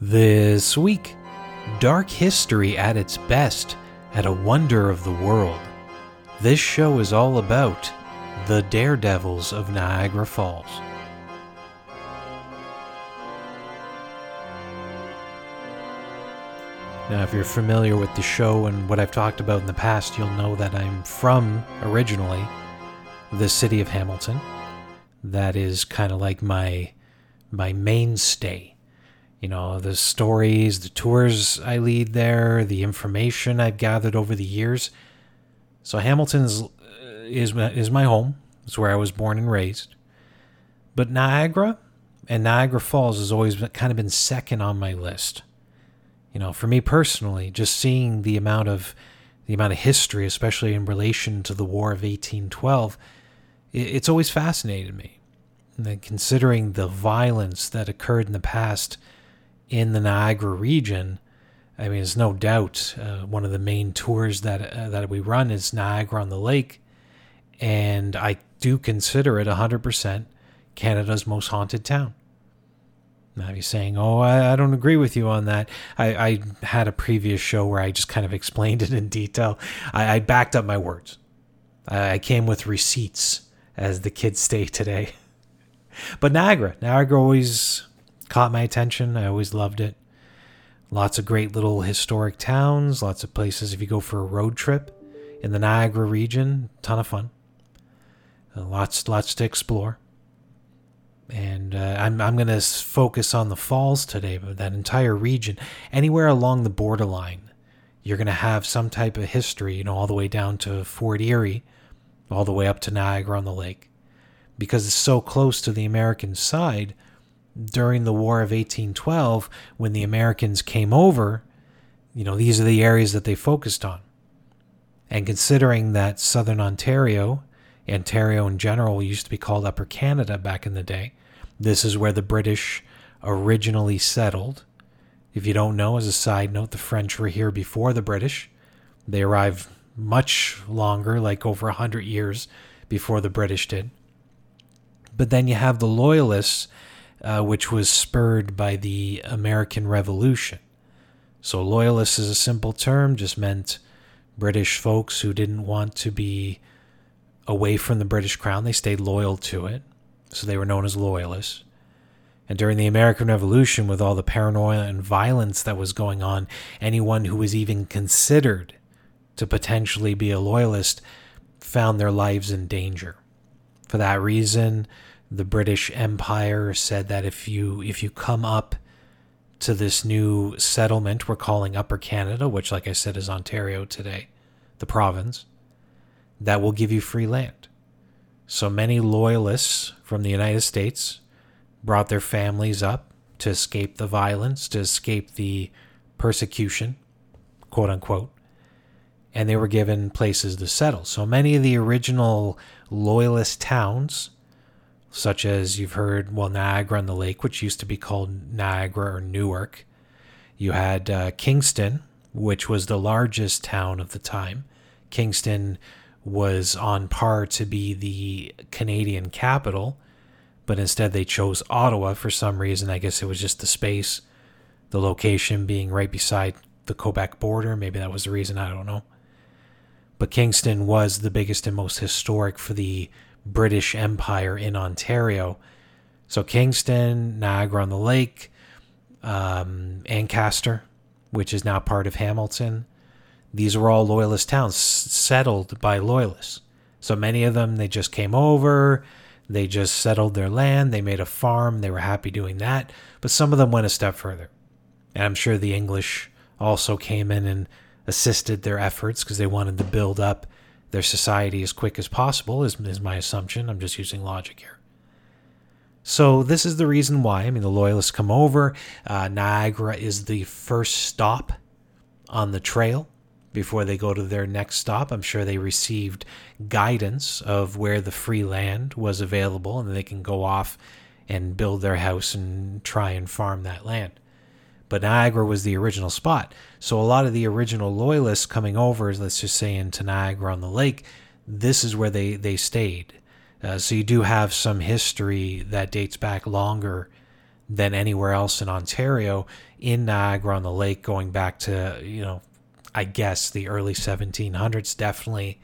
This week, dark history at its best at a wonder of the world. This show is all about the daredevils of Niagara Falls. Now, if you're familiar with the show and what I've talked about in the past, you'll know that I'm from originally the city of Hamilton. That is kind of like my my mainstay. You know, the stories, the tours I lead there, the information I've gathered over the years. So Hamilton's uh, is is my home. It's where I was born and raised. But Niagara and Niagara Falls has always been, kind of been second on my list. You know, for me personally, just seeing the amount of the amount of history, especially in relation to the War of 1812, it's always fascinated me. And then considering the violence that occurred in the past in the Niagara region, I mean, there's no doubt uh, one of the main tours that uh, that we run is Niagara on the Lake, and I do consider it 100% Canada's most haunted town. Now you're saying, "Oh, I, I don't agree with you on that." I, I, had a previous show where I just kind of explained it in detail. I, I backed up my words. I, I came with receipts, as the kids say today. But Niagara, Niagara always caught my attention. I always loved it. Lots of great little historic towns, lots of places if you go for a road trip in the Niagara region, ton of fun. Uh, lots lots to explore. And uh, I'm I'm going to focus on the falls today, but that entire region, anywhere along the borderline, you're going to have some type of history, you know, all the way down to Fort Erie, all the way up to Niagara on the Lake. Because it's so close to the American side, during the War of 1812, when the Americans came over, you know, these are the areas that they focused on. And considering that southern Ontario, Ontario in general used to be called Upper Canada back in the day, this is where the British originally settled. If you don't know, as a side note, the French were here before the British. They arrived much longer, like over a hundred years before the British did. But then you have the Loyalists uh, which was spurred by the American Revolution. So, loyalist is a simple term, just meant British folks who didn't want to be away from the British crown. They stayed loyal to it. So, they were known as loyalists. And during the American Revolution, with all the paranoia and violence that was going on, anyone who was even considered to potentially be a loyalist found their lives in danger. For that reason, the British Empire said that if you if you come up to this new settlement we're calling Upper Canada, which like I said is Ontario today, the province, that will give you free land. So many loyalists from the United States brought their families up to escape the violence, to escape the persecution, quote unquote, and they were given places to settle. So many of the original loyalist towns such as you've heard, well, Niagara on the Lake, which used to be called Niagara or Newark. You had uh, Kingston, which was the largest town of the time. Kingston was on par to be the Canadian capital, but instead they chose Ottawa for some reason. I guess it was just the space, the location being right beside the Quebec border. Maybe that was the reason. I don't know. But Kingston was the biggest and most historic for the British Empire in Ontario. So Kingston, Niagara on the Lake, um, Ancaster, which is now part of Hamilton. These were all loyalist towns settled by loyalists. So many of them, they just came over, they just settled their land, they made a farm, they were happy doing that. But some of them went a step further. And I'm sure the English also came in and assisted their efforts because they wanted to build up their society as quick as possible, is, is my assumption. I'm just using logic here. So, this is the reason why. I mean, the Loyalists come over. Uh, Niagara is the first stop on the trail before they go to their next stop. I'm sure they received guidance of where the free land was available, and they can go off and build their house and try and farm that land but Niagara was the original spot. So a lot of the original loyalists coming over, let's just say into Niagara on the lake, this is where they they stayed. Uh, so you do have some history that dates back longer than anywhere else in Ontario in Niagara on the Lake, going back to, you know, I guess the early 1700s, definitely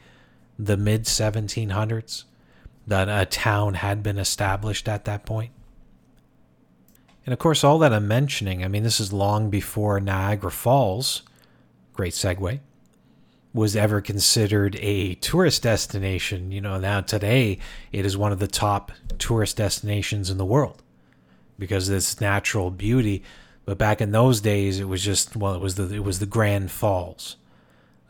the mid 1700s, that a town had been established at that point. And of course, all that I'm mentioning, I mean, this is long before Niagara Falls, great segue, was ever considered a tourist destination. You know, now today it is one of the top tourist destinations in the world because of its natural beauty. But back in those days, it was just well, it was the it was the Grand Falls.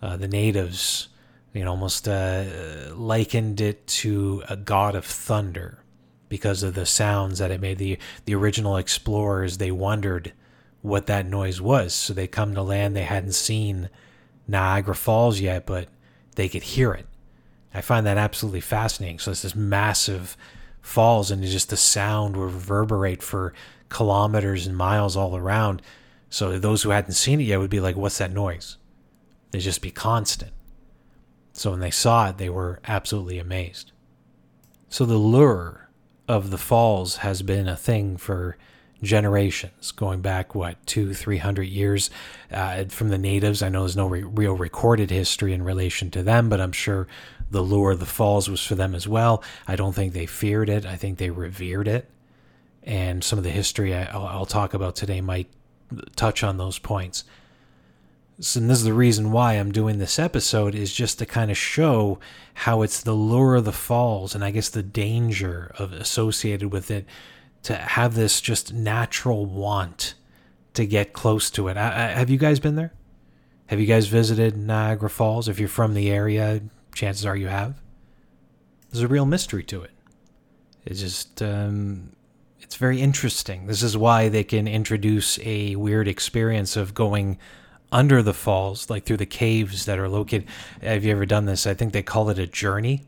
Uh, the natives, you know, almost uh, likened it to a god of thunder because of the sounds that it made. The the original explorers they wondered what that noise was, so they come to land they hadn't seen Niagara Falls yet, but they could hear it. I find that absolutely fascinating. So it's this massive falls, and just the sound will reverberate for kilometers and miles all around. So those who hadn't seen it yet would be like, "What's that noise?" They'd just be constant. So when they saw it, they were absolutely amazed. So the lure of the falls has been a thing for generations, going back what two, three hundred years uh, from the natives. I know there's no re- real recorded history in relation to them, but I'm sure the lure of the falls was for them as well. I don't think they feared it. I think they revered it, and some of the history I, will I'll talk about today might touch on those points. And this is the reason why I'm doing this episode is just to kind of show how it's the lure of the falls and I guess the danger of associated with it to have this just natural want to get close to it. I, I, have you guys been there? Have you guys visited Niagara Falls? If you're from the area, chances are you have. There's a real mystery to it. It's just, um, it's very interesting. This is why they can introduce a weird experience of going under the falls, like through the caves that are located. Have you ever done this? I think they call it a journey,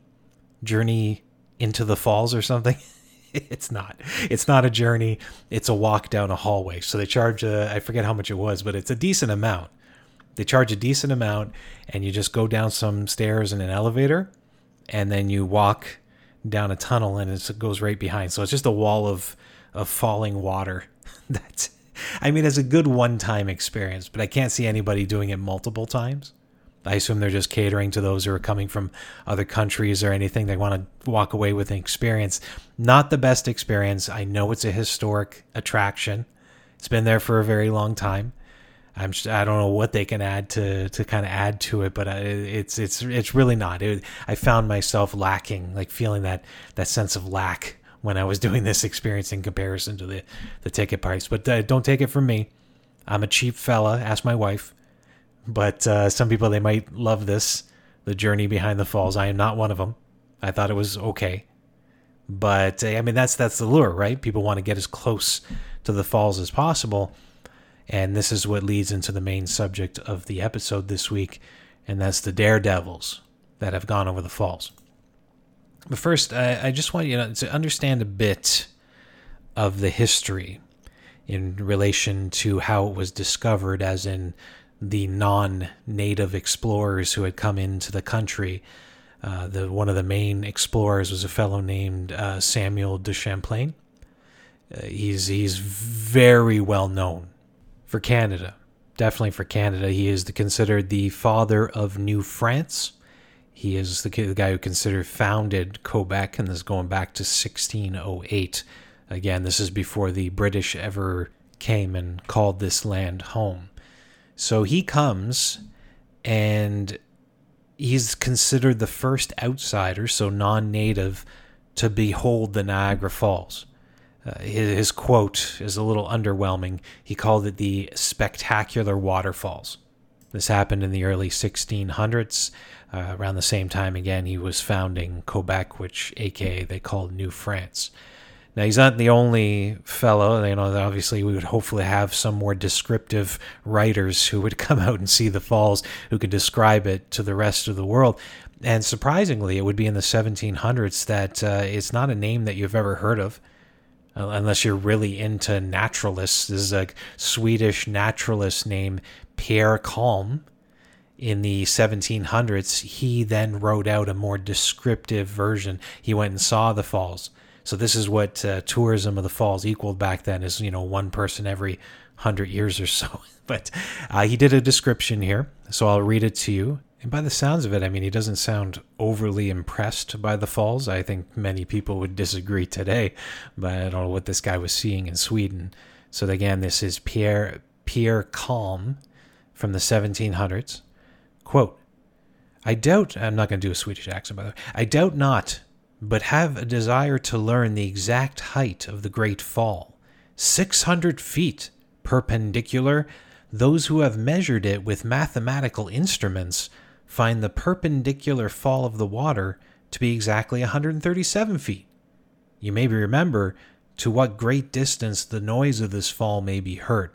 journey into the falls or something. it's not. It's not a journey. It's a walk down a hallway. So they charge a, I forget how much it was, but it's a decent amount. They charge a decent amount, and you just go down some stairs in an elevator, and then you walk down a tunnel, and it goes right behind. So it's just a wall of of falling water. That's, I mean, it's a good one time experience, but I can't see anybody doing it multiple times. I assume they're just catering to those who are coming from other countries or anything. They want to walk away with an experience. Not the best experience. I know it's a historic attraction. It's been there for a very long time. I'm I don't know what they can add to to kind of add to it, but uh, it's it's it's really not. It, I found myself lacking, like feeling that that sense of lack when I was doing this experience in comparison to the the ticket price. But uh, don't take it from me. I'm a cheap fella. Ask my wife. But uh, some people they might love this, the journey behind the falls. I am not one of them. I thought it was okay, but uh, I mean that's that's the lure, right? People want to get as close to the falls as possible, and this is what leads into the main subject of the episode this week, and that's the daredevils that have gone over the falls. But first, I, I just want you know, to understand a bit of the history in relation to how it was discovered, as in the non-native explorers who had come into the country. Uh, the one of the main explorers was a fellow named uh, Samuel de Champlain. Uh, he's he's very well known for Canada, definitely for Canada. He is the, considered the father of New France. He is the, the guy who considered founded Quebec, and this is going back to 1608. Again, this is before the British ever came and called this land home. So he comes and he's considered the first outsider, so non native, to behold the Niagara Falls. Uh, his, his, quote is a little underwhelming. He called it the spectacular waterfalls. This happened in the early 1600s. Uh, around the same time, again, he was founding Quebec, which, aka, they called New France. Now he's not the only fellow. You know, obviously we would hopefully have some more descriptive writers who would come out and see the falls, who could describe it to the rest of the world. And surprisingly, it would be in the 1700s that uh, it's not a name that you've ever heard of, uh, unless you're really into naturalists. This is a Swedish naturalist named Pierre Kalm. In the 1700s, he then wrote out a more descriptive version. He went and saw the falls So this is what uh, tourism of the falls equaled back then is, you know, one person every 100 years or so. but uh, he did a description here, so I'll read it to you. And by the sounds of it, I mean, he doesn't sound overly impressed by the falls. I think many people would disagree today, but I don't know what this guy was seeing in Sweden. So again, this is Pierre Pierre Kalm from the 1700s. Quote, I doubt, I'm not going to do a Swedish accent by the way, I doubt not, but have a desire to learn the exact height of the Great Fall. 600 feet perpendicular. Those who have measured it with mathematical instruments find the perpendicular fall of the water to be exactly 137 feet. You may remember to what great distance the noise of this fall may be heard.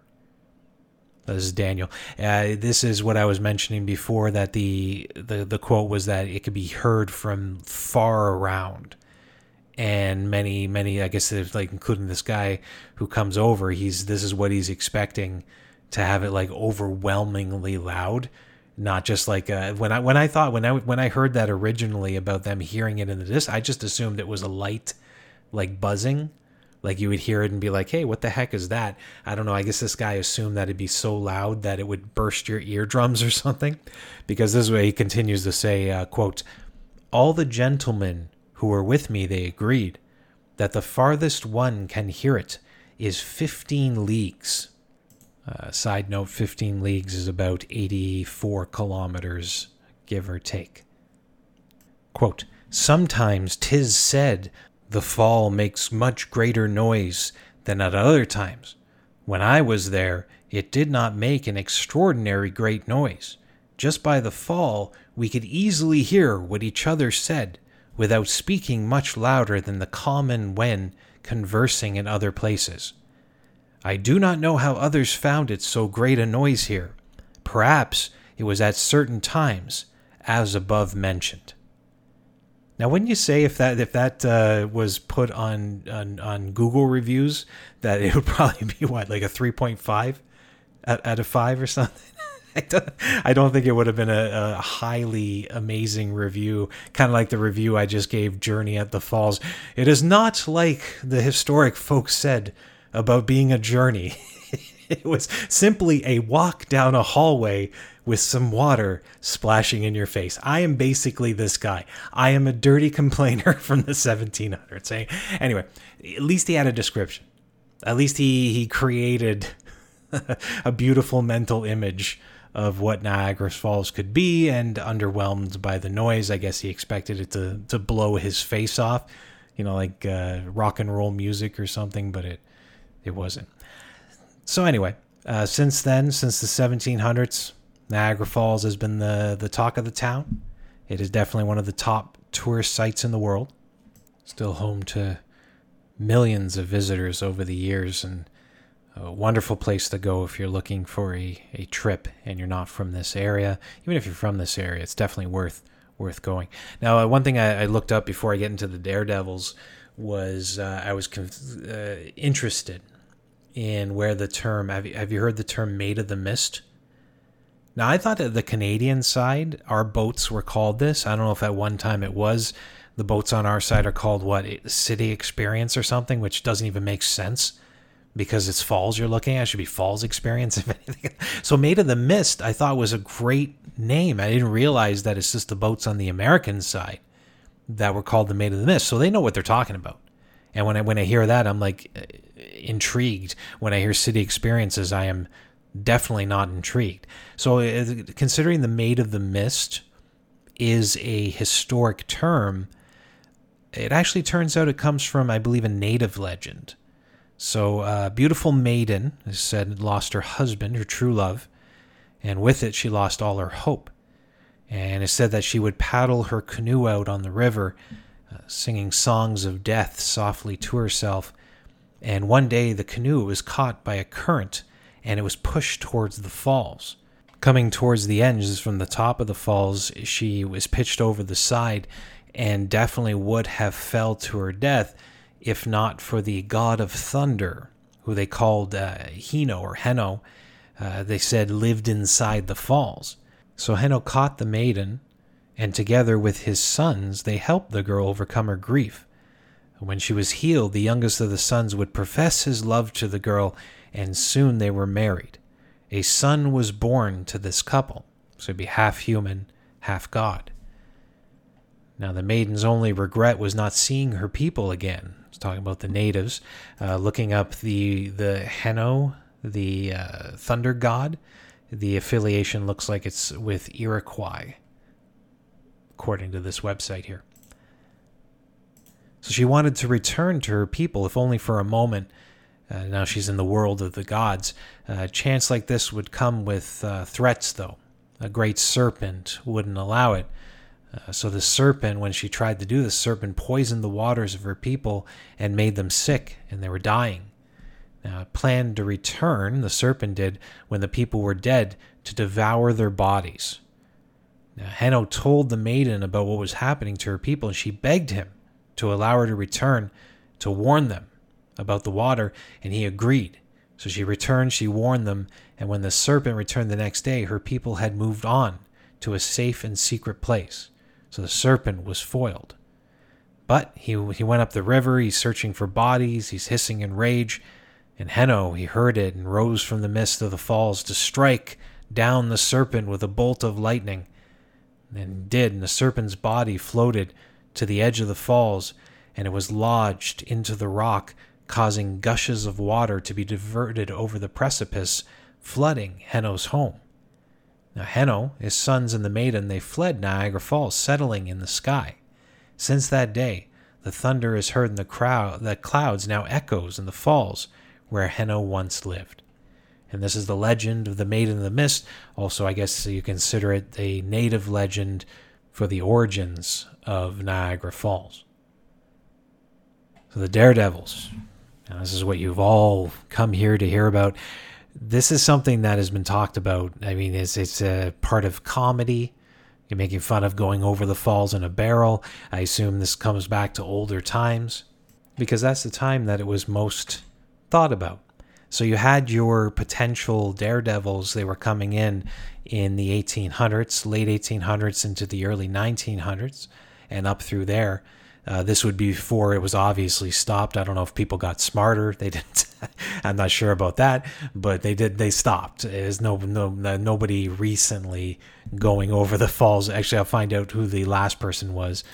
This is Daniel. Uh, this is what I was mentioning before that the, the the quote was that it could be heard from far around, and many many I guess like including this guy who comes over. He's this is what he's expecting to have it like overwhelmingly loud, not just like uh, when I when I thought when I when I heard that originally about them hearing it in the disc, I just assumed it was a light like buzzing like you would hear it and be like, "Hey, what the heck is that?" I don't know. I guess this guy assumed that it'd be so loud that it would burst your eardrums or something, because this way he continues to say, uh, "quote All the gentlemen who were with me, they agreed that the farthest one can hear it is fifteen leagues." Uh, side note: fifteen leagues is about eighty-four kilometers, give or take. Quote, Sometimes 'tis said the fall makes much greater noise than at other times. When I was there, it did not make an extraordinary great noise. Just by the fall, we could easily hear what each other said, without speaking much louder than the common when conversing in other places. I do not know how others found it so great a noise here. Perhaps it was at certain times, as above mentioned. Now, wouldn't you say if that if that uh, was put on, on on Google reviews that it would probably be what like a three point five out of five or something? I don't, I don't think it would have been a, a highly amazing review, kind of like the review I just gave Journey at the Falls. It is not like the historic folks said about being a journey. it was simply a walk down a hallway with some water splashing in your face. I am basically this guy. I am a dirty complainer from the 1700s. Saying anyway, at least he had a description. At least he he created a beautiful mental image of what Niagara Falls could be, and underwhelmed by the noise. I guess he expected it to to blow his face off, you know, like uh, rock and roll music or something, but it it wasn't. So anyway, uh, since then, since the 1700s, Niagara Falls has been the, the talk of the town. It is definitely one of the top tourist sites in the world. Still home to millions of visitors over the years and a wonderful place to go if you're looking for a, a trip and you're not from this area. Even if you're from this area, it's definitely worth worth going. Now, uh, one thing I, I, looked up before I get into the Daredevils was uh, I was uh, interested in where the term have you, have you heard the term "Maid of the Mist"? Now, I thought that the Canadian side, our boats were called this. I don't know if at one time it was. The boats on our side are called what? City Experience or something, which doesn't even make sense because it's falls you're looking at. It should be falls experience, if anything. So, Maid of the Mist, I thought was a great name. I didn't realize that it's just the boats on the American side that were called the Maid of the Mist. So they know what they're talking about. And when I when I hear that, I'm like uh, intrigued. When I hear city experiences, I am definitely not intrigued. So, uh, considering the Maid of the Mist is a historic term, it actually turns out it comes from, I believe, a native legend. So, a uh, beautiful maiden is said lost her husband, her true love, and with it she lost all her hope. And it's said that she would paddle her canoe out on the river, uh, singing songs of death softly to herself. And one day the canoe was caught by a current and it was pushed towards the falls. Coming towards the edges from the top of the falls, she was pitched over the side and definitely would have fell to her death if not for the god of thunder, who they called uh, Hino or Heno. Uh, they said lived inside the falls. So Heno caught the maiden, and together with his sons, they helped the girl overcome her grief. When she was healed, the youngest of the sons would profess his love to the girl, and soon they were married. A son was born to this couple, so be half human, half god. Now, the maiden's only regret was not seeing her people again. I was talking about the natives, uh, looking up the the Heno, the uh, thunder god. The affiliation looks like it's with Iroquois, according to this website here. So she wanted to return to her people, if only for a moment. Uh, now she's in the world of the gods. a chance like this would come with uh, threats, though. A great serpent wouldn't allow it. Uh, so the serpent, when she tried to do this, serpent poisoned the waters of her people and made them sick, and they were dying. Now, it planned to return, the serpent did, when the people were dead, to devour their bodies. Now, Heno told the maiden about what was happening to her people, and she begged him to allow her to return to warn them about the water, and he agreed. So she returned, she warned them, and when the serpent returned the next day, her people had moved on to a safe and secret place. So the serpent was foiled. But he, he went up the river, he's searching for bodies, he's hissing in rage, and Heno, he heard it and rose from the mist of the falls to strike down the serpent with a bolt of lightning. And did, and the serpent's body floated to the edge of the falls, and it was lodged into the rock, causing gushes of water to be diverted over the precipice, flooding Heno's home. Now, Heno, his sons, and the maiden, they fled Niagara Falls, settling in the sky. Since that day, the thunder is heard in the crowd, the clouds now echoes in the falls where Heno once lived. And this is the legend of the Maiden of the Mist. Also, I guess you consider it a native legend for the origins of Niagara Falls. So the Daredevils. Now, this is what you've all come here to hear about. This is something that has been talked about. I mean, it's it's a part of comedy. You're making fun of going over the falls in a barrel. I assume this comes back to older times because that's the time that it was most thought about. So you had your potential daredevils. They were coming in in the 1800s, late 1800s into the early 1900s, and up through there. Uh, this would be before it was obviously stopped. I don't know if people got smarter. They didn't. I'm not sure about that, but they did. They stopped. There's no no nobody recently going over the falls. Actually, I'll find out who the last person was.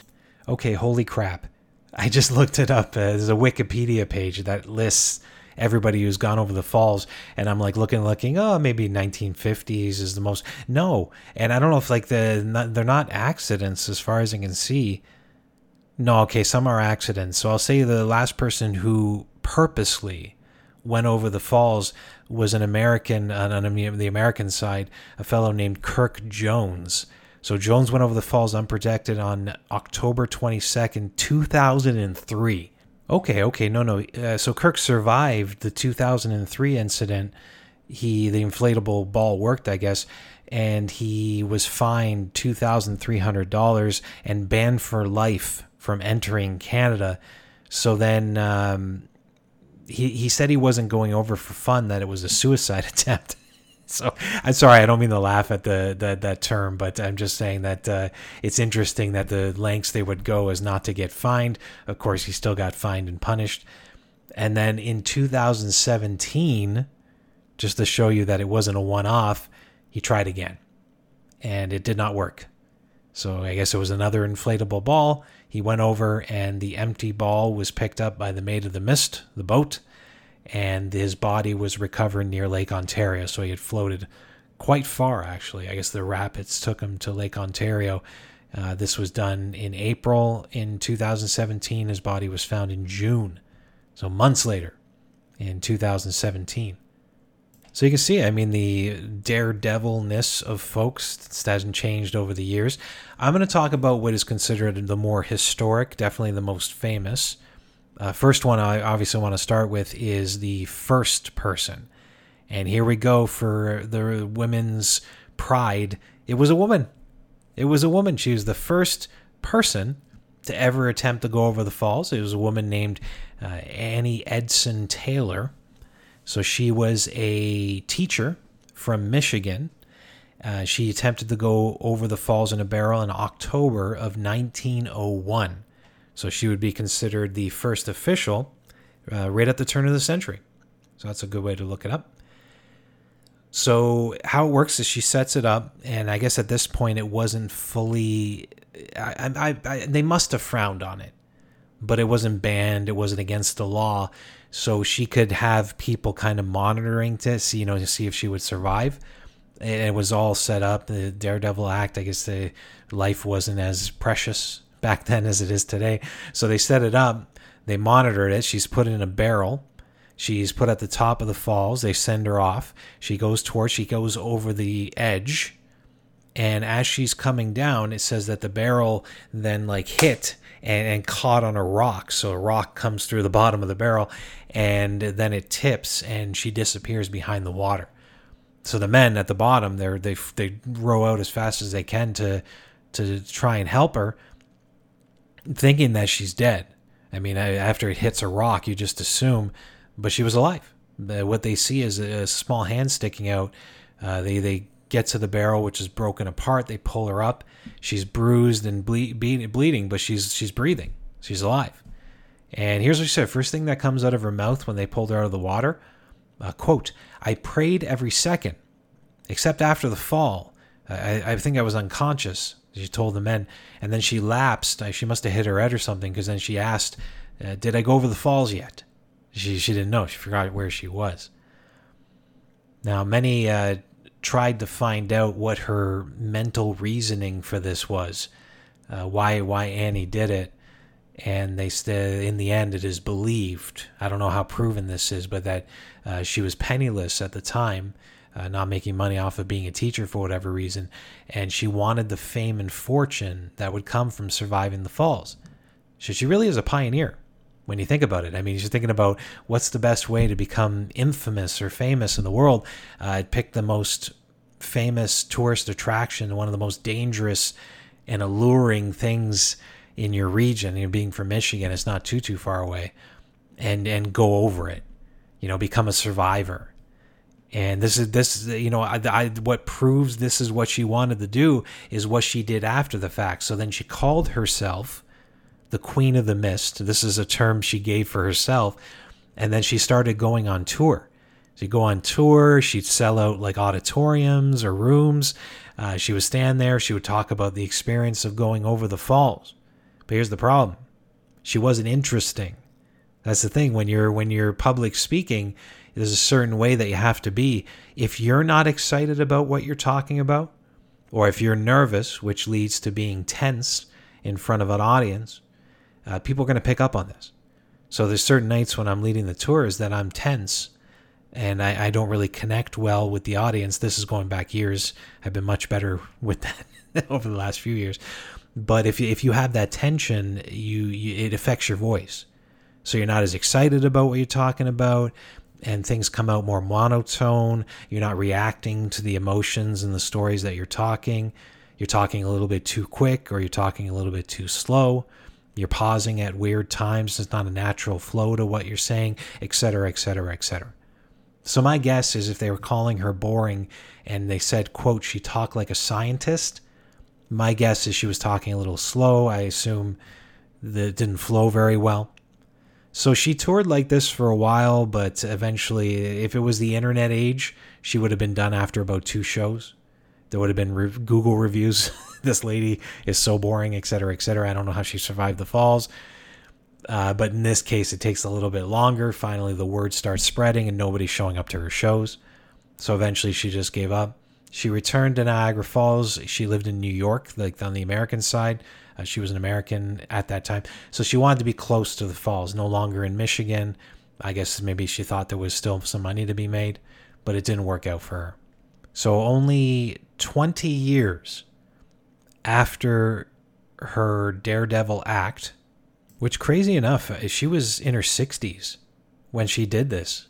Okay, holy crap! I just looked it up. Uh, there's a Wikipedia page that lists everybody who's gone over the falls and i'm like looking looking oh maybe 1950s is the most no. And i don't know if like the they're not accidents as far as i can see. No okay some are accidents. So i'll say the last person who purposely went over the falls was an american on the american side a fellow named kirk jones. So jones went over the falls unprotected on october 22nd 2003 Okay, okay, no, no. Uh, so Kirk survived the 2003 incident. He the inflatable ball worked, I guess, and he was fined two thousand three hundred dollars and banned for life from entering Canada. So then um, he he said he wasn't going over for fun; that it was a suicide attempt. so I'm sorry, I don't mean to laugh at the, the that term, but I'm just saying that uh, it's interesting that the lengths they would go is not to get fined. Of course, he still got fined and punished. And then in 2017, just to show you that it wasn't a one-off, he tried again, and it did not work. So I guess it was another inflatable ball. He went over, and the empty ball was picked up by the Maid of the Mist, the boat, and his body was recovered near Lake Ontario. So he had floated quite far, actually. I guess the rapids took him to Lake Ontario. Uh, this was done in April in 2017. His body was found in June, so months later in 2017. So you can see, I mean, the daredevilness of folks hasn't changed over the years. I'm going to talk about what is considered the more historic, definitely the most famous, uh, first one I obviously want to start with is the first person. And here we go for the women's pride. It was a woman. It was a woman. She was the first person to ever attempt to go over the falls. It was a woman named uh, Annie Edson Taylor. So she was a teacher from Michigan. Uh, she attempted to go over the falls in a barrel in October of 1901. So she would be considered the first official uh, right at the turn of the century. So that's a good way to look it up. So how it works is she sets it up, and I guess at this point it wasn't fully. I, I, I, they must have frowned on it, but it wasn't banned. It wasn't against the law, so she could have people kind of monitoring to see, you know, to see if she would survive. It was all set up. The Daredevil Act. I guess the life wasn't as precious back then as it is today, so they set it up. They monitored it. She's put in a barrel She's put at the top of the falls. They send her off. She goes towards, she goes over the edge. And as she's coming down, it says that the barrel then like hit and, and caught on a rock. So a rock comes through the bottom of the barrel and then it tips and she disappears behind the water. So the men at the bottom, they they they row out as fast as they can to to try and help her, thinking that she's dead. I mean, after it hits a rock, you just assume but she was alive. what they see is a, small hand sticking out. Uh, they they get to the barrel, which is broken apart. They pull her up. She's bruised and ble- bleeding, but she's she's breathing. She's alive. And here's what she said: first thing that comes out of her mouth when they pulled her out of the water, uh, quote, "I prayed every second, except after the fall. I, I think I was unconscious." She told the men, and then she lapsed. She must have hit her head or something, because then she asked, uh, "Did I go over the falls yet?" She, she didn't know. She forgot where she was. Now, many uh, tried to find out what her mental reasoning for this was, uh, why why Annie did it, and they st- in the end it is believed. I don't know how proven this is, but that uh, she was penniless at the time, uh, not making money off of being a teacher for whatever reason, and she wanted the fame and fortune that would come from surviving the falls. So she really is a pioneer when you think about it. I mean, you're thinking about what's the best way to become infamous or famous in the world. Uh, pick the most famous tourist attraction, one of the most dangerous and alluring things in your region. You know, being from Michigan, it's not too too far away, and and go over it. You know, become a survivor. And this is this you know I, I, what proves this is what she wanted to do is what she did after the fact. So then she called herself the Queen of the Mist. This is a term she gave for herself. And then she started going on tour. She'd go on tour, she'd sell out like auditoriums or rooms. Uh, she would stand there, she would talk about the experience of going over the falls. But here's the problem she wasn't interesting. That's the thing when you're when you're public speaking, there's a certain way that you have to be. If you're not excited about what you're talking about, or if you're nervous, which leads to being tense in front of an audience, uh, people are going to pick up on this. So there's certain nights when I'm leading the tours that I'm tense and I, I, don't really connect well with the audience. This is going back years. I've been much better with that over the last few years. But if you, if you have that tension, you, you it affects your voice. So you're not as excited about what you're talking about and things come out more monotone. You're not reacting to the emotions and the stories that you're talking. You're talking a little bit too quick or you're talking a little bit too slow you're pausing at weird times. It's not a natural flow to what you're saying, etc., etc., etc. So my guess is if they were calling her boring and they said, quote, she talked like a scientist, my guess is she was talking a little slow. I assume that didn't flow very well. So she toured like this for a while, but eventually, if it was the internet age, she would have been done after about two shows. There would have been re- Google reviews this lady is so boring, etc., cetera, et cetera. I don't know how she survived the falls. Uh, but in this case, it takes a little bit longer. Finally, the word starts spreading and nobody's showing up to her shows. So eventually, she just gave up. She returned to Niagara Falls. She lived in New York, like on the American side. Uh, she was an American at that time. So she wanted to be close to the falls, no longer in Michigan. I guess maybe she thought there was still some money to be made, but it didn't work out for her. So only 20 years after her Daredevil act, which crazy enough, she was in her 60s when she did this.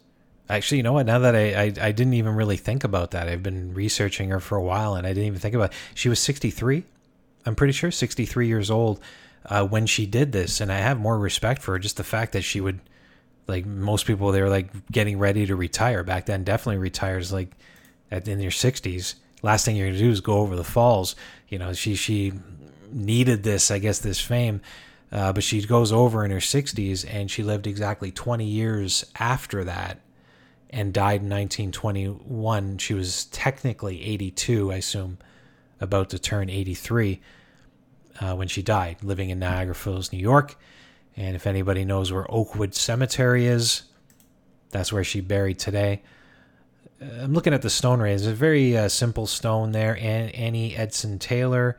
Actually, you know what? Now that I, I, I didn't even really think about that. I've been researching her for a while, and I didn't even think about. It. She was 63. I'm pretty sure 63 years old uh, when she did this, and I have more respect for her. Just the fact that she would, like most people, they were like getting ready to retire back then. Definitely retires like at, in your 60s last thing you're gonna do is go over the falls. You know, she she needed this, I guess, this fame. Uh, but she goes over in her 60s and she lived exactly 20 years after that and died in 1921. She was technically 82, I assume, about to turn 83 uh, when she died, living in Niagara Falls, New York. And if anybody knows where Oakwood Cemetery is, that's where she buried today. Uh, I'm looking at the stone raise. It's a very uh, simple stone there. And Annie Edson Taylor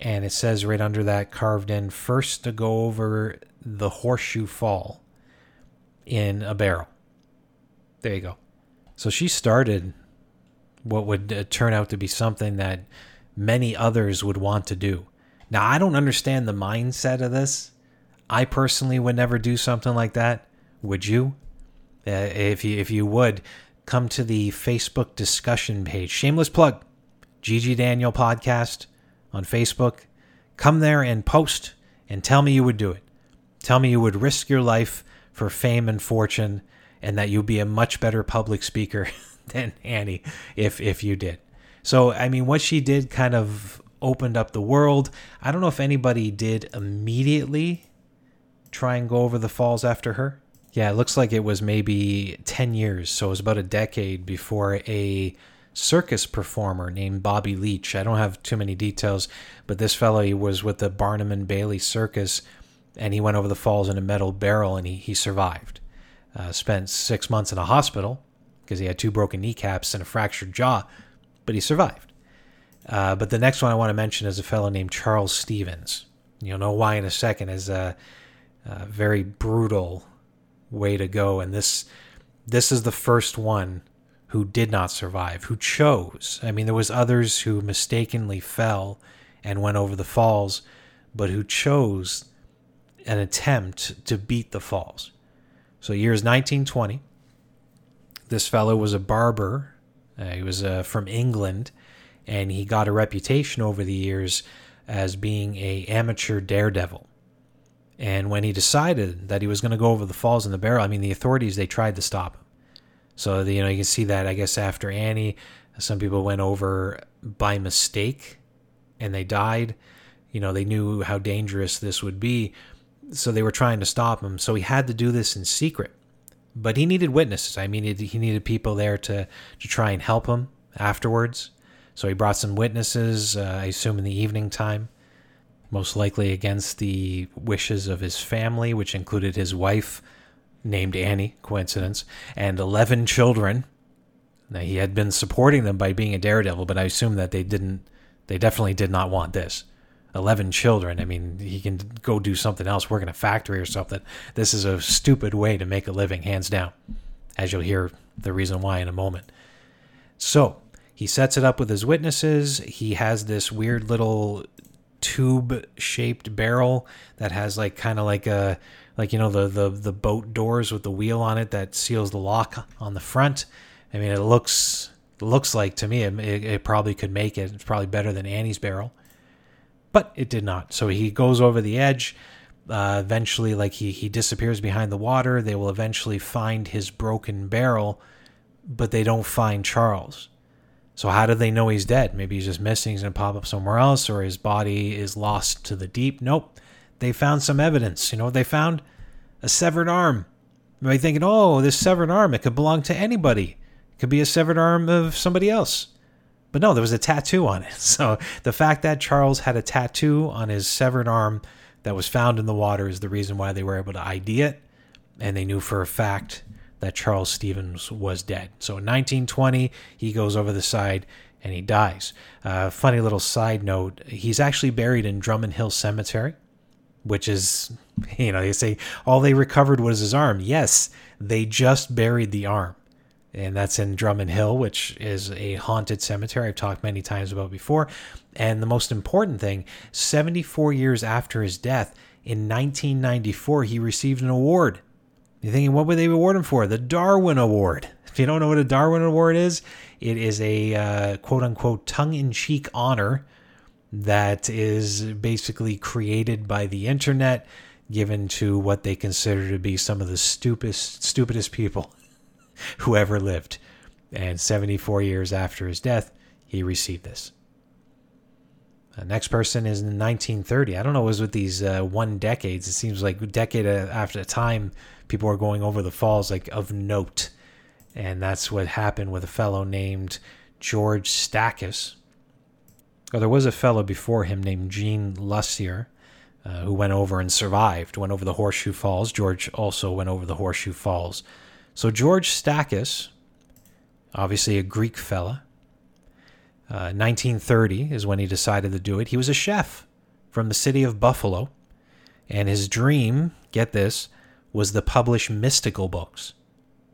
and it says right under that carved in first to go over the horseshoe fall in a barrel. There you go. So she started what would uh, turn out to be something that many others would want to do. Now, I don't understand the mindset of this. I personally would never do something like that. Would you? Uh, if you if you would, come to the Facebook discussion page. Shameless plug. GG Daniel podcast on Facebook. Come there and post and tell me you would do it. Tell me you would risk your life for fame and fortune and that you'd be a much better public speaker than Annie if if you did. So I mean what she did kind of opened up the world. I don't know if anybody did immediately try and go over the falls after her. Yeah, it looks like it was maybe 10 years, so it was about a decade before a circus performer named Bobby Leach. I don't have too many details, but this fellow he was with the Barnum and Bailey Circus, and he went over the falls in a metal barrel, and he he survived. Uh, spent six months in a hospital because he had two broken kneecaps and a fractured jaw, but he survived. Uh, but the next one I want to mention is a fellow named Charles Stevens. You'll know why in a second. Is a, a very brutal way to go, and this this is the first one who did not survive, who chose. I mean, there was others who mistakenly fell and went over the falls, but who chose an attempt to beat the falls. So, years 1920. This fellow was a barber. Uh, he was uh, from England, and he got a reputation over the years as being a amateur daredevil. And when he decided that he was going to go over the falls in the barrel, I mean, the authorities they tried to stop him. So you know you can see that I guess after Annie, some people went over by mistake, and they died. You know they knew how dangerous this would be, so they were trying to stop him. So he had to do this in secret, but he needed witnesses. I mean he needed people there to to try and help him afterwards. So he brought some witnesses. Uh, I assume in the evening time most likely against the wishes of his family, which included his wife, named Annie, coincidence, and 11 children. Now, he had been supporting them by being a daredevil, but I assume that they didn't, they definitely did not want this. 11 children. I mean, he can go do something else, work in a factory or something. This is a stupid way to make a living, hands down, as you'll hear the reason why in a moment. So, he sets it up with his witnesses. He has this weird little tube shaped barrel that has like kind of like a like you know the, the the boat doors with the wheel on it that seals the lock on the front. I mean, it looks looks like to me it, it probably could make it. It's probably better than Annie's barrel, but it did not. So he goes over the edge. Uh, eventually, like he he disappears behind the water. They will eventually find his broken barrel, but they don't find Charles. So how do they know he's dead? Maybe he's just missing. He's gonna pop up somewhere else, or his body is lost to the deep. Nope they found some evidence. You know what they found? A severed arm. You might thinking, oh, this severed arm, it could belong to anybody. It could be a severed arm of somebody else. But no, there was a tattoo on it. So the fact that Charles had a tattoo on his severed arm that was found in the water is the reason why they were able to ID it. And they knew for a fact that Charles Stevens was dead. So in 1920, he goes over the side and he dies. Uh, funny little side note he's actually buried in Drummond Hill Cemetery which is, you know, they say all they recovered was his arm. Yes, they just buried the arm. And that's in Drummond Hill, which is a haunted cemetery I've talked many times about before. And the most important thing 74 years after his death, in 1994, he received an award. You're thinking, what would they award him for? The Darwin Award. If you don't know what a Darwin Award is, it is a uh, quote unquote tongue in cheek honor that is basically created by the internet, given to what they consider to be some of the stupidest, stupidest people who ever lived. And 74 years after his death, he received this. Uh, next person is in 1930. I don't know, it was with these uh, one decades. It seems like decade after time, people are going over the falls like of note. And that's what happened with a fellow named George Stackis. Oh, there was a fellow before him named Jean Lussier uh, who went over and survived, went over the Horseshoe Falls. George also went over the Horseshoe Falls. So George Stackis, obviously a Greek fella, uh, 1930 is when he decided to do it. He was a chef from the city of Buffalo, and his dream, get this, was to publish mystical books.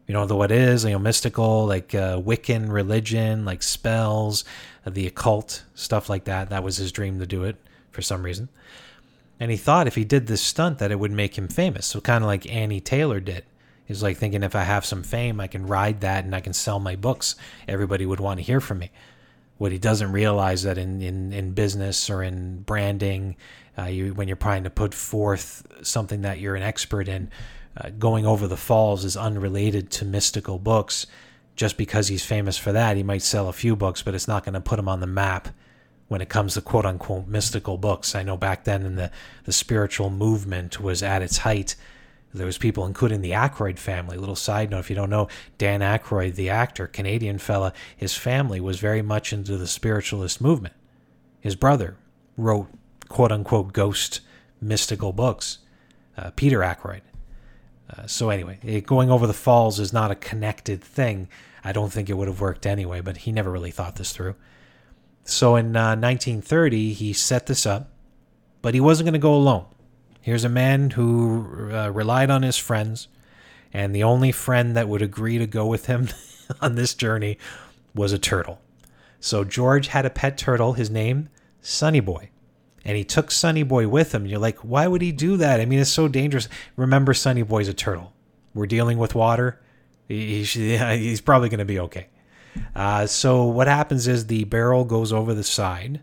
You know what it is, you know, mystical, like uh, Wiccan religion, like spells, uh, the occult, stuff like that. That was his dream to do it for some reason. And he thought if he did this stunt that it would make him famous. So kind of like Annie Taylor did. He's like thinking if I have some fame, I can ride that and I can sell my books. Everybody would want to hear from me. What he doesn't realize that in, in, in business or in branding, uh, you, when you're trying to put forth something that you're an expert in, uh, going over the falls is unrelated to mystical books. Just because he's famous for that, he might sell a few books, but it's not going to put him on the map when it comes to quote unquote mystical books. I know back then in the, the spiritual movement was at its height. There was people, including the Aykroyd family. Little side note, if you don't know, Dan Aykroyd, the actor, Canadian fella, his family was very much into the spiritualist movement. His brother wrote quote unquote ghost mystical books, uh, Peter Aykroyd. Uh, so anyway, it, going over the falls is not a connected thing. I don't think it would have worked anyway, but he never really thought this through. So in uh, 1930, he set this up, but he wasn't going to go alone. Here's a man who uh, relied on his friends, and the only friend that would agree to go with him on this journey was a turtle. So George had a pet turtle, his name, Sonny Boy. And he took Sonny Boy with him. You're like, why would he do that? I mean, it's so dangerous. Remember, Sonny Boy's a turtle. We're dealing with water. He, he, he's probably going to be okay. Uh, so what happens is the barrel goes over the side,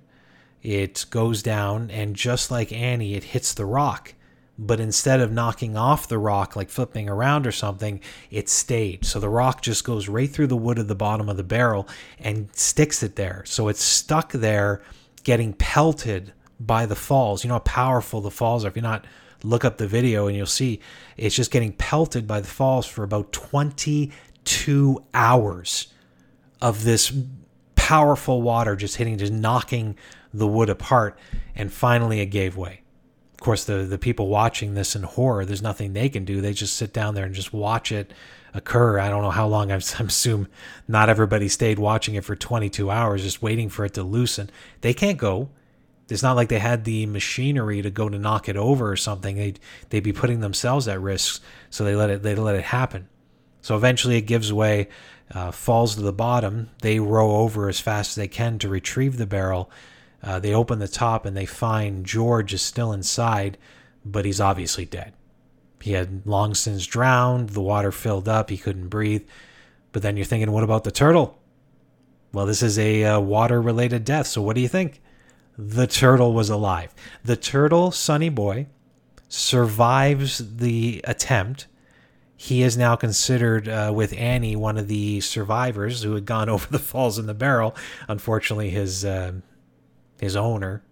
it goes down, and just like Annie, it hits the rock. But instead of knocking off the rock, like flipping around or something, it stayed. So the rock just goes right through the wood of the bottom of the barrel and sticks it there. So it's stuck there, getting pelted by the falls. You know how powerful the falls are. If you're not, look up the video and you'll see it's just getting pelted by the falls for about 22 hours of this powerful water just hitting, just knocking the wood apart, and finally it gave way. Of course, the the people watching this in horror, there's nothing they can do. They just sit down there and just watch it occur. I don't know how long. I assume not everybody stayed watching it for 22 hours, just waiting for it to loosen. They can't go. It's not like they had the machinery to go to knock it over or something. They'd they'd be putting themselves at risk, so they let it they let it happen. So eventually it gives way, uh, falls to the bottom. They row over as fast as they can to retrieve the barrel. Uh, they open the top and they find George is still inside, but he's obviously dead. He had long since drowned, the water filled up, he couldn't breathe. But then you're thinking, what about the turtle? Well, this is a uh, water related death, so what do you think? The turtle was alive. The turtle, Sonny Boy, survives the attempt he is now considered uh, with Annie one of the survivors who had gone over the falls in the barrel. Unfortunately, his uh, his owner,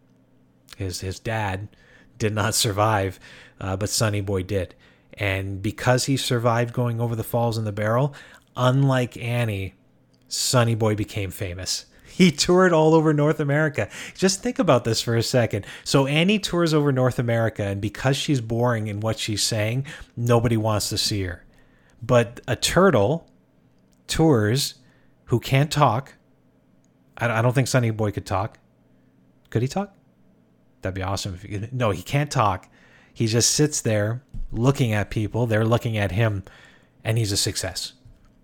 his his dad, did not survive, uh, but Sonny Boy did. And because he survived going over the falls in the barrel, unlike Annie, Sonny Boy became famous. He toured all over North America. Just think about this for a second. So Annie tours over North America, and because she's boring in what she's saying, nobody wants to see her. But a turtle tours who can't talk. I don't think Sonny Boy could talk. Could he talk? That'd be awesome if could. No, he can't talk. He just sits there looking at people. They're looking at him, and he's a success.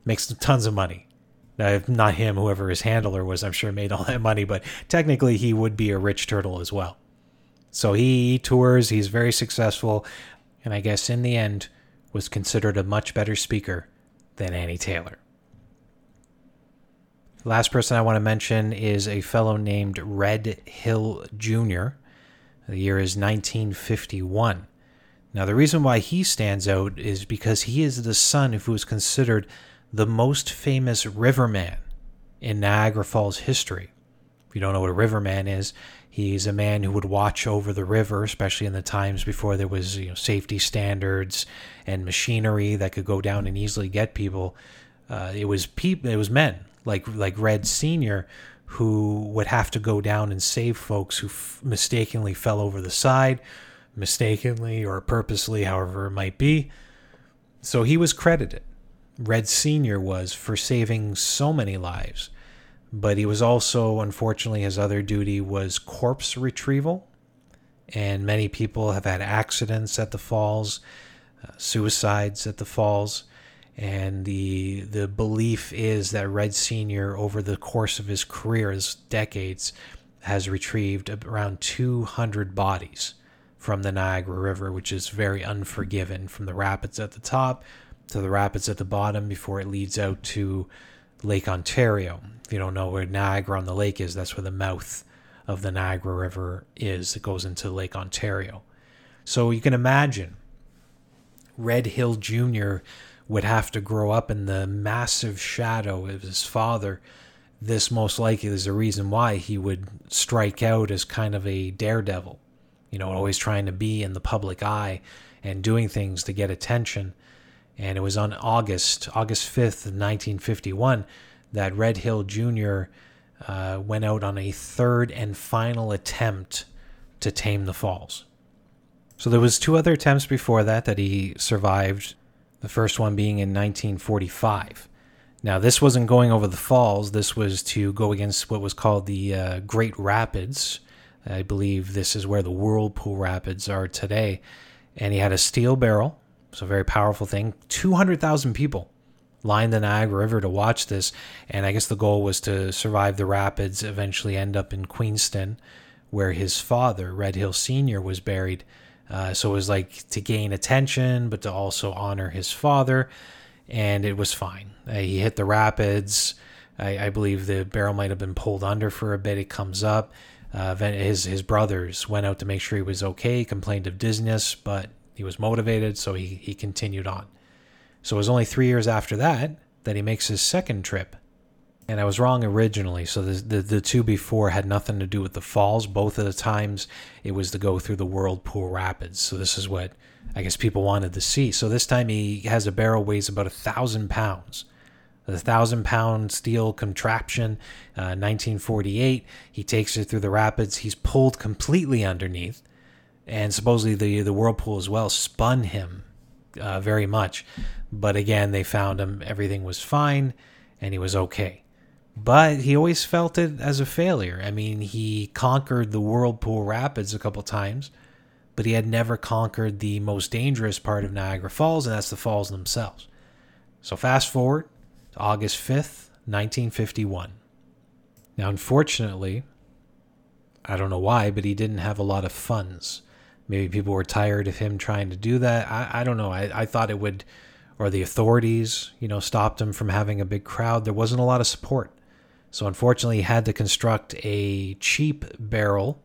Makes tons of money. Now, if not him, whoever his handler was, I'm sure made all that money, but technically he would be a rich turtle as well. So he tours, he's very successful, and I guess in the end was considered a much better speaker than Annie Taylor. Last person I want to mention is a fellow named Red Hill Jr. The year is 1951. Now, the reason why he stands out is because he is the son of who is considered the most famous riverman in Niagara Falls history. If you don't know what a riverman is, he's a man who would watch over the river, especially in the times before there was you know, safety standards and machinery that could go down and easily get people. Uh, it was people, it was men like like Red Senior who would have to go down and save folks who f- mistakenly fell over the side, mistakenly or purposely, however it might be. So he was credited. Red Sr. was for saving so many lives. But he was also, unfortunately, his other duty was corpse retrieval. And many people have had accidents at the falls, uh, suicides at the falls and the the belief is that Red Senior, over the course of his career, his decades, has retrieved around 200 bodies from the Niagara River, which is very unforgiving, from the rapids at the top to the rapids at the bottom before it leads out to Lake Ontario. If you don't know where Niagara on the lake is, that's where the mouth of the Niagara River is. It goes into Lake Ontario. So you can imagine Red Hill Jr would have to grow up in the massive shadow of his father, this most likely is the reason why he would strike out as kind of a daredevil, you know, always trying to be in the public eye and doing things to get attention. And it was on August, August 5th, 1951, that Red Hill Jr. Uh, went out on a third and final attempt to tame the falls. So there was two other attempts before that that he survived the first one being in 1945. Now, this wasn't going over the falls, this was to go against what was called the uh, Great Rapids. I believe this is where the Whirlpool Rapids are today. And he had a steel barrel, so a very powerful thing. 200,000 people lined the Niagara River to watch this. And I guess the goal was to survive the rapids, eventually end up in Queenston, where his father, Red Hill Sr., was buried. Uh, so it was like to gain attention, but to also honor his father. And it was fine. Uh, he hit the rapids. I, I, believe the barrel might have been pulled under for a bit. It comes up. Uh, his his brothers went out to make sure he was okay. Complained of dizziness, but he was motivated, so he he continued on. So it was only three years after that that he makes his second trip and I was wrong originally. So the, the, the two before had nothing to do with the falls. Both of the times it was to go through the Whirlpool Rapids. So this is what I guess people wanted to see. So this time he has a barrel weighs about a thousand pounds. A thousand pound steel contraption, uh, 1948. He takes it through the rapids. He's pulled completely underneath, and supposedly the the whirlpool as well spun him uh, very much. But again, they found him. Everything was fine, and he was okay but he always felt it as a failure. I mean, he conquered the Whirlpool Rapids a couple times, but he had never conquered the most dangerous part of Niagara Falls, and that's the falls themselves. So, fast forward to August 5th, 1951. Now, unfortunately, I don't know why, but he didn't have a lot of funds. Maybe people were tired of him trying to do that. I, I don't know. I, I thought it would, or the authorities, you know, stopped him from having a big crowd. There wasn't a lot of support. So unfortunately, he had to construct a cheap barrel.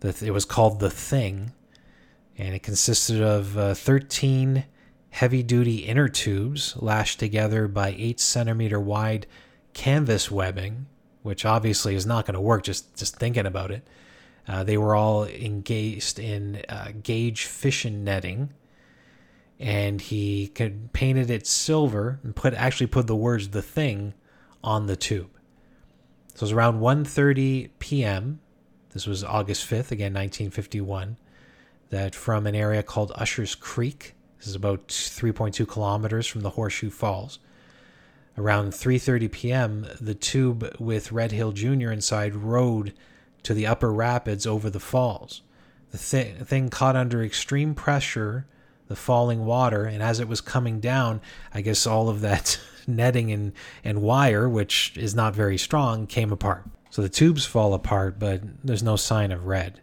That It was called the Thing, and it consisted of uh, 13 heavy duty inner tubes lashed together by 8 centimeter wide canvas webbing, which obviously is not going to work just, just thinking about it. Uh, they were all engaged in uh, gauge fishing netting, and he painted it silver and put actually put the words "the thing" on the tube. So it was around 1:30 p.m. This was August 5th, again 1951. That from an area called Usher's Creek. This is about 3.2 kilometers from the Horseshoe Falls. Around 3:30 p.m., the tube with Red Hill Jr. inside rode to the upper rapids over the falls. The th- thing caught under extreme pressure, the falling water, and as it was coming down, I guess all of that netting and, and wire, which is not very strong, came apart. So the tubes fall apart, but there's no sign of Red.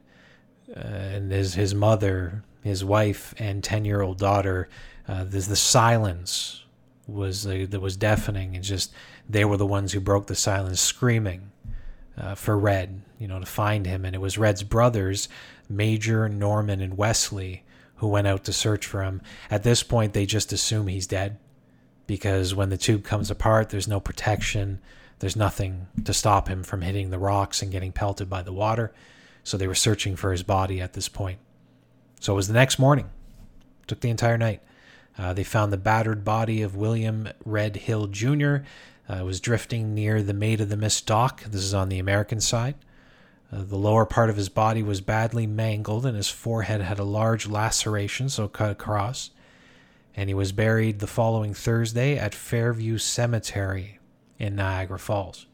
Uh, and his, his mother, his wife, and 10 year old daughter, uh, the silence was uh, that was deafening. And just they were the ones who broke the silence, screaming uh, for Red, you know, to find him. And it was Red's brothers, Major, Norman, and Wesley, who went out to search for him. At this point, they just assume he's dead because when the tube comes apart, there's no protection. There's nothing to stop him from hitting the rocks and getting pelted by the water. So they were searching for his body at this point. So it was the next morning. Took the entire night. Uh, they found the battered body of William Red Hill Jr. Uh, was drifting near the Maid of the Mist dock. This is on the American side. Uh, the lower part of his body was badly mangled, and his forehead had a large laceration, so cut across. And he was buried the following Thursday at Fairview Cemetery in Niagara Falls.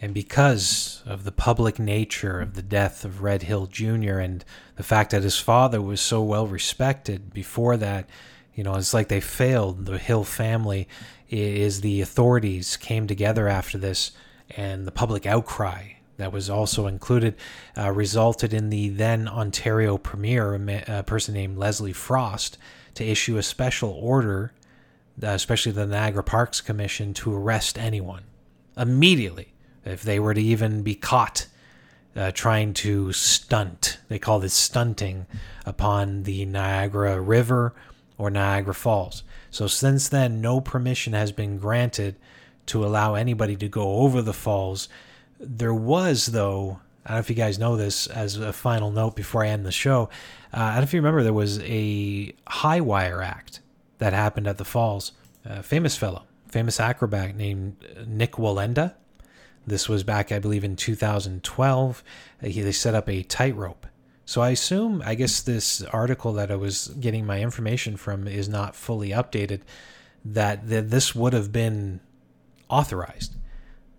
And because of the public nature of the death of Red Hill Jr. and the fact that his father was so well respected before that, you know, it's like they failed. The Hill family is the authorities came together after this, and the public outcry that was also included uh, resulted in the then Ontario Premier, a person named Leslie Frost, to issue a special order, uh, especially the Niagara Parks Commission, to arrest anyone immediately if they were to even be caught uh, trying to stunt. They call this stunting upon the Niagara River or Niagara Falls. So since then, no permission has been granted to allow anybody to go over the falls. There was, though, I don't know if you guys know this as a final note before I end the show. Uh, I don't know if you remember, there was a high wire act that happened at the falls. A famous fellow, famous acrobat named Nik Wallenda. This was back, I believe, in 2012. Uh, he, they set up a tightrope. So I assume, I guess this article that I was getting my information from is not fully updated, that, that this would have been authorized.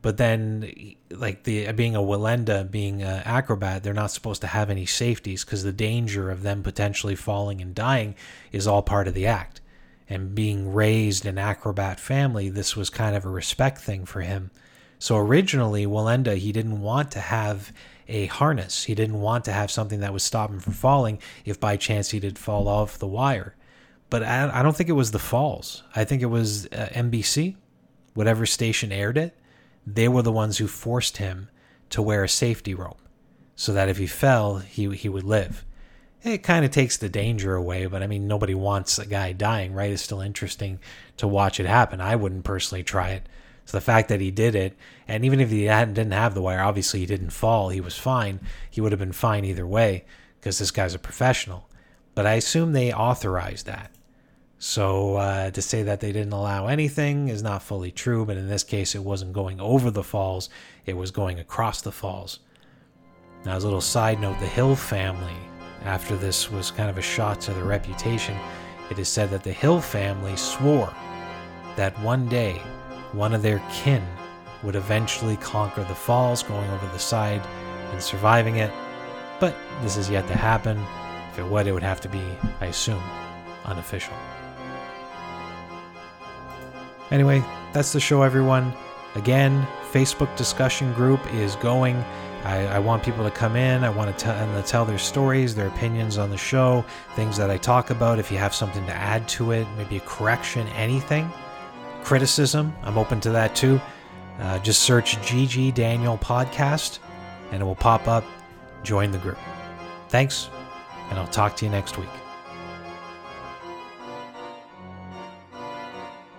But then, like the being a Wallenda, being an acrobat, they're not supposed to have any safeties because the danger of them potentially falling and dying is all part of the act. And being raised in acrobat family, this was kind of a respect thing for him. So originally, Wallenda, he didn't want to have a harness. He didn't want to have something that would stop him from falling if by chance he did fall off the wire. But I, I don't think it was the falls. I think it was uh, NBC, whatever station aired it. They were the ones who forced him to wear a safety rope so that if he fell, he, he would live. It kind of takes the danger away, but I mean, nobody wants a guy dying, right? It's still interesting to watch it happen. I wouldn't personally try it. So the fact that he did it, and even if he didn't have the wire, obviously he didn't fall, he was fine. He would have been fine either way because this guy's a professional. But I assume they authorized that. So uh, to say that they didn't allow anything is not fully true, but in this case, it wasn't going over the falls, it was going across the falls. Now, as a little side note, the Hill family, after this was kind of a shot to their reputation, it is said that the Hill family swore that one day one of their kin would eventually conquer the falls, going over the side and surviving it. But this is yet to happen. If it would, it would have to be, I assume, unofficial. Anyway, that's the show, everyone. Again, Facebook discussion group is going. I, I, want people to come in. I want to tell them to tell their stories, their opinions on the show, things that I talk about. If you have something to add to it, maybe a correction, anything, criticism, I'm open to that too. Uh, just search GG Daniel Podcast and it will pop up. Join the group. Thanks, and I'll talk to you next week.